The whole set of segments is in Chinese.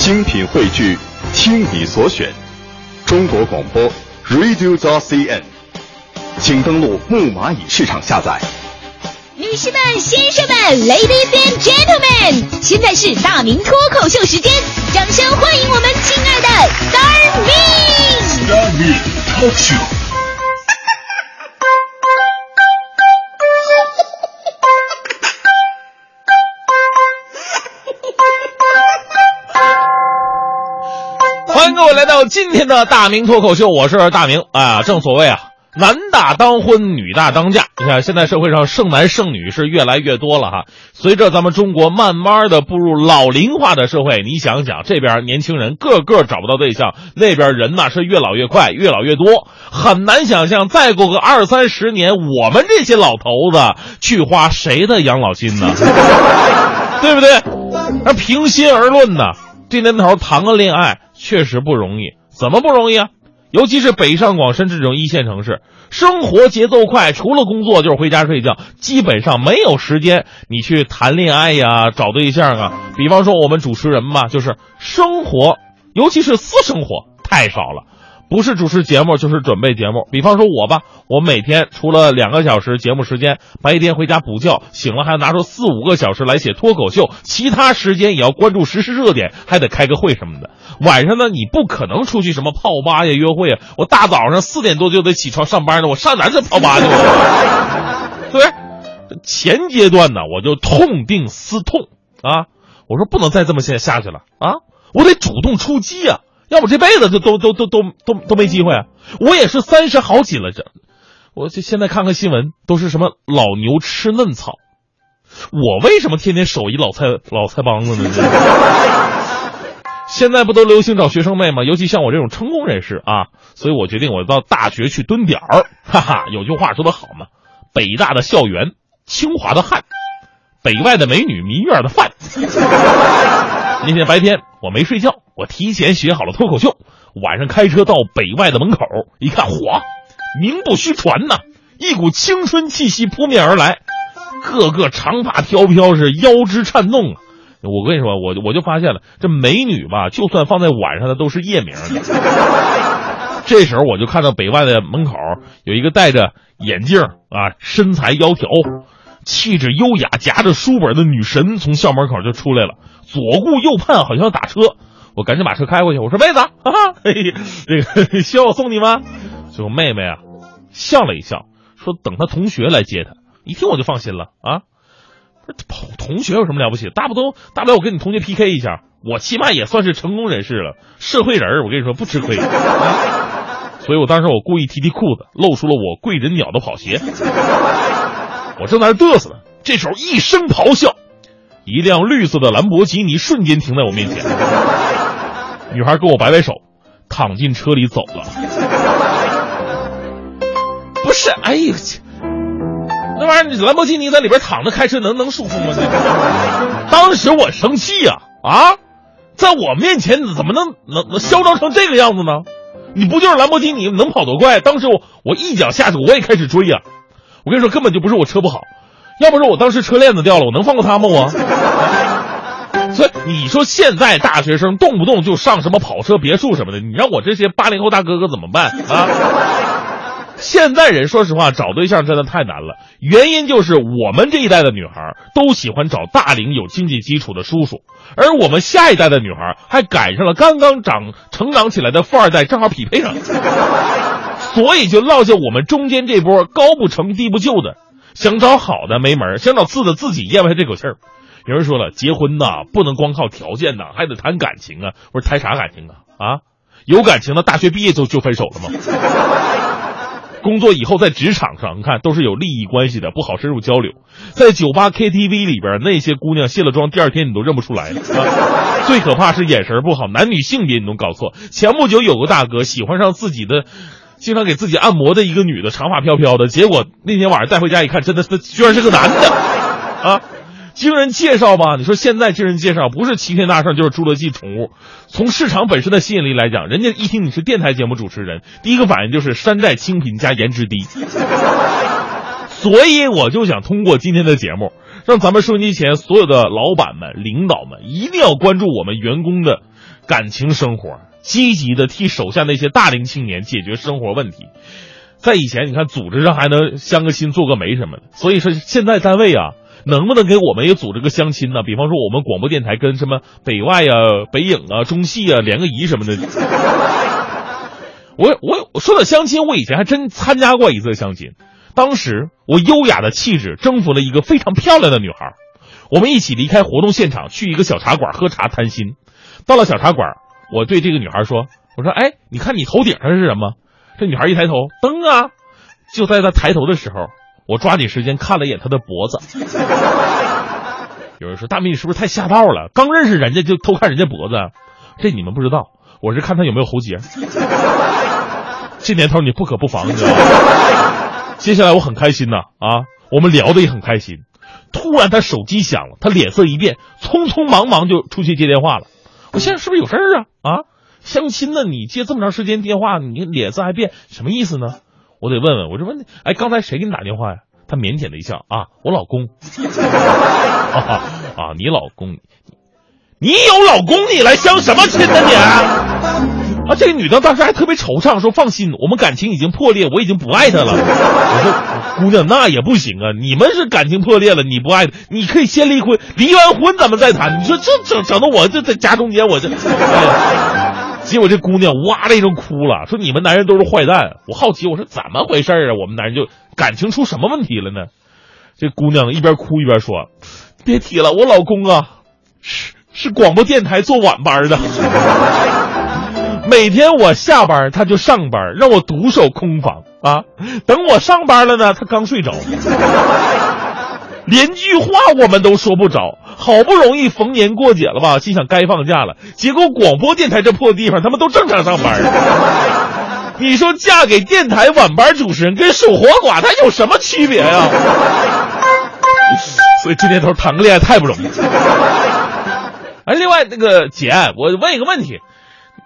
精品汇聚，听你所选，中国广播 Radio t CN，请登录木蚂蚁市场下载。女士们、先生们，Ladies and Gentlemen，现在是大明脱口秀时间，掌声欢迎我们亲爱的 Star Me。Star Me Talk Show。迎各位来到今天的大明脱口秀，我是大明啊。正所谓啊，男大当婚，女大当嫁。你看，现在社会上剩男剩女是越来越多了哈。随着咱们中国慢慢的步入老龄化的社会，你想想，这边年轻人个个找不到对象，那边人呐是越老越快，越老越多，很难想象再过个二三十年，我们这些老头子去花谁的养老金呢？对不对？那平心而论呢，这年头谈个恋爱确实不容易，怎么不容易啊？尤其是北上广深这种一线城市，生活节奏快，除了工作就是回家睡觉，基本上没有时间你去谈恋爱呀、找对象啊。比方说我们主持人嘛，就是生活，尤其是私生活太少了。不是主持节目就是准备节目。比方说我吧，我每天除了两个小时节目时间，白天回家补觉，醒了还要拿出四五个小时来写脱口秀，其他时间也要关注实时热点，还得开个会什么的。晚上呢，你不可能出去什么泡吧呀、约会啊。我大早上四点多就得起床上班呢，我上哪去泡吧去？对 不对？前阶段呢，我就痛定思痛啊，我说不能再这么下下去了啊，我得主动出击啊。要不这辈子就都都都都都都没机会啊！我也是三十好几了，这我这现在看看新闻，都是什么老牛吃嫩草，我为什么天天守一老菜老菜帮子呢？现在不都流行找学生妹吗？尤其像我这种成功人士啊，所以我决定我到大学去蹲点儿。哈哈，有句话说得好嘛，北大的校园，清华的汉，北外的美女，民院的饭。那天白天我没睡觉，我提前学好了脱口秀。晚上开车到北外的门口，一看，嚯，名不虚传呐，一股青春气息扑面而来，个个长发飘飘，是腰肢颤动啊！我跟你说，我我就发现了，这美女吧，就算放在晚上的都是夜名的。这时候我就看到北外的门口有一个戴着眼镜啊，身材窈窕。气质优雅、夹着书本的女神从校门口就出来了，左顾右盼，好像打车。我赶紧把车开过去，我说：“妹子，啊，嘿嘿这个需要我送你吗？”结果妹妹啊笑了一笑，说：“等她同学来接她。”一听我就放心了啊，不是同学有什么了不起？大不都大不了我跟你同学 PK 一下，我起码也算是成功人士了，社会人我跟你说不吃亏。所以我当时我故意提提裤子，露出了我贵人鸟的跑鞋。我正在那嘚瑟呢，这时候一声咆哮，一辆绿色的兰博基尼瞬间停在我面前。女孩跟我摆摆手，躺进车里走了。不是，哎呦，那玩意儿兰博基尼在里边躺着开车能能舒服吗？当时我生气呀、啊，在我面前怎么能能能嚣张成这个样子呢？你不就是兰博基尼能跑多快？当时我我一脚下去，我也开始追呀、我跟你说，根本就不是我车不好，要不是我当时车链子掉了，我能放过他吗？我。所以你说现在大学生动不动就上什么跑车、别墅什么的，你让我这些八零后大哥哥怎么办啊？现在人说实话找对象真的太难了，原因就是我们这一代的女孩都喜欢找大龄有经济基础的叔叔，而我们下一代的女孩还赶上了刚刚长成长起来的富二代，正好匹配上。所以就落下我们中间这波高不成低不就的，想找好的没门，想找次的自己咽不下这口气儿。有人说了，结婚呐不能光靠条件呐，还得谈感情啊。我说谈啥感情啊？啊，有感情的大学毕业就就分手了吗？工作以后在职场上，你看都是有利益关系的，不好深入交流。在酒吧 KTV 里边，那些姑娘卸了妆，第二天你都认不出来了。啊、最可怕是眼神不好，男女性别你都搞错。前不久有个大哥喜欢上自己的。经常给自己按摩的一个女的，长发飘飘的，结果那天晚上带回家一看，真的，他居然是个男的，啊！经人介绍吧，你说现在经人介绍不是齐天大圣就是侏罗纪宠物，从市场本身的吸引力来讲，人家一听你是电台节目主持人，第一个反应就是山寨清贫加颜值低。所以我就想通过今天的节目，让咱们收音机前所有的老板们、领导们一定要关注我们员工的感情生活，积极的替手下那些大龄青年解决生活问题。在以前，你看组织上还能相个亲、做个媒什么的，所以说现在单位啊，能不能给我们也组织个相亲呢？比方说我们广播电台跟什么北外啊、北影啊、中戏啊联个谊什么的。我我说到相亲，我以前还真参加过一次相亲。当时我优雅的气质征服了一个非常漂亮的女孩，我们一起离开活动现场，去一个小茶馆喝茶谈心。到了小茶馆，我对这个女孩说：“我说，哎，你看你头顶上是什么？”这女孩一抬头，灯啊！就在她抬头的时候，我抓紧时间看了一眼她的脖子。有人说：“大明，你是不是太下道了？刚认识人家就偷看人家脖子？”这你们不知道，我是看她有没有喉结。这年头你不可不防，你知道吗？接下来我很开心呐，啊，我们聊的也很开心。突然他手机响了，他脸色一变，匆匆忙忙就出去接电话了。我现在是不是有事儿啊？啊，相亲呢？你接这么长时间电话，你脸色还变，什么意思呢？我得问问，我这问，哎，刚才谁给你打电话呀？他腼腆的一笑，啊，我老公。啊，你老公，你有老公，你来相什么亲呢你？啊，这个女的当时还特别惆怅，说：“放心，我们感情已经破裂，我已经不爱他了。”我说：“姑娘，那也不行啊！你们是感情破裂了，你不爱他，你可以先离婚，离完婚咱们再谈。你说这整整的我这在夹中间，我这……哎呀结果这姑娘哇的一声哭了，说：“你们男人都是坏蛋。”我好奇，我说：“怎么回事啊？我们男人就感情出什么问题了呢？”这姑娘一边哭一边说：“别提了，我老公啊，是是广播电台做晚班的。”每天我下班他就上班，让我独守空房啊。等我上班了呢，他刚睡着，连句话我们都说不着。好不容易逢年过节了吧，心想该放假了，结果广播电台这破地方，他们都正常上班。你说嫁给电台晚班主持人跟守活寡，他有什么区别呀？所以这年头谈个恋爱太不容易。哎，另外那个姐，我问一个问题。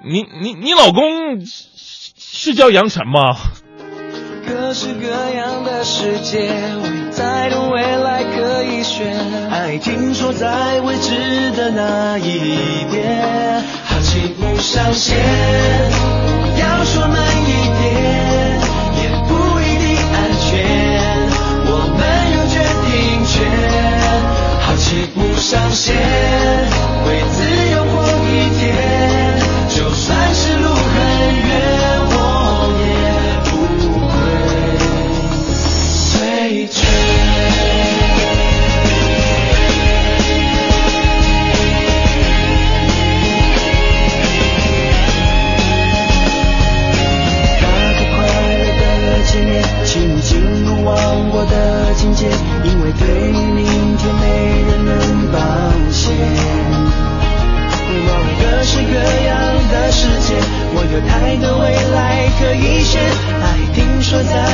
你你你老公是叫杨晨吗？各式各样的世界，在的未来可以选。爱听说在未知的那一边，好奇不上线。要说慢一点，也不一定安全。我们有决定权，好奇不上线，样的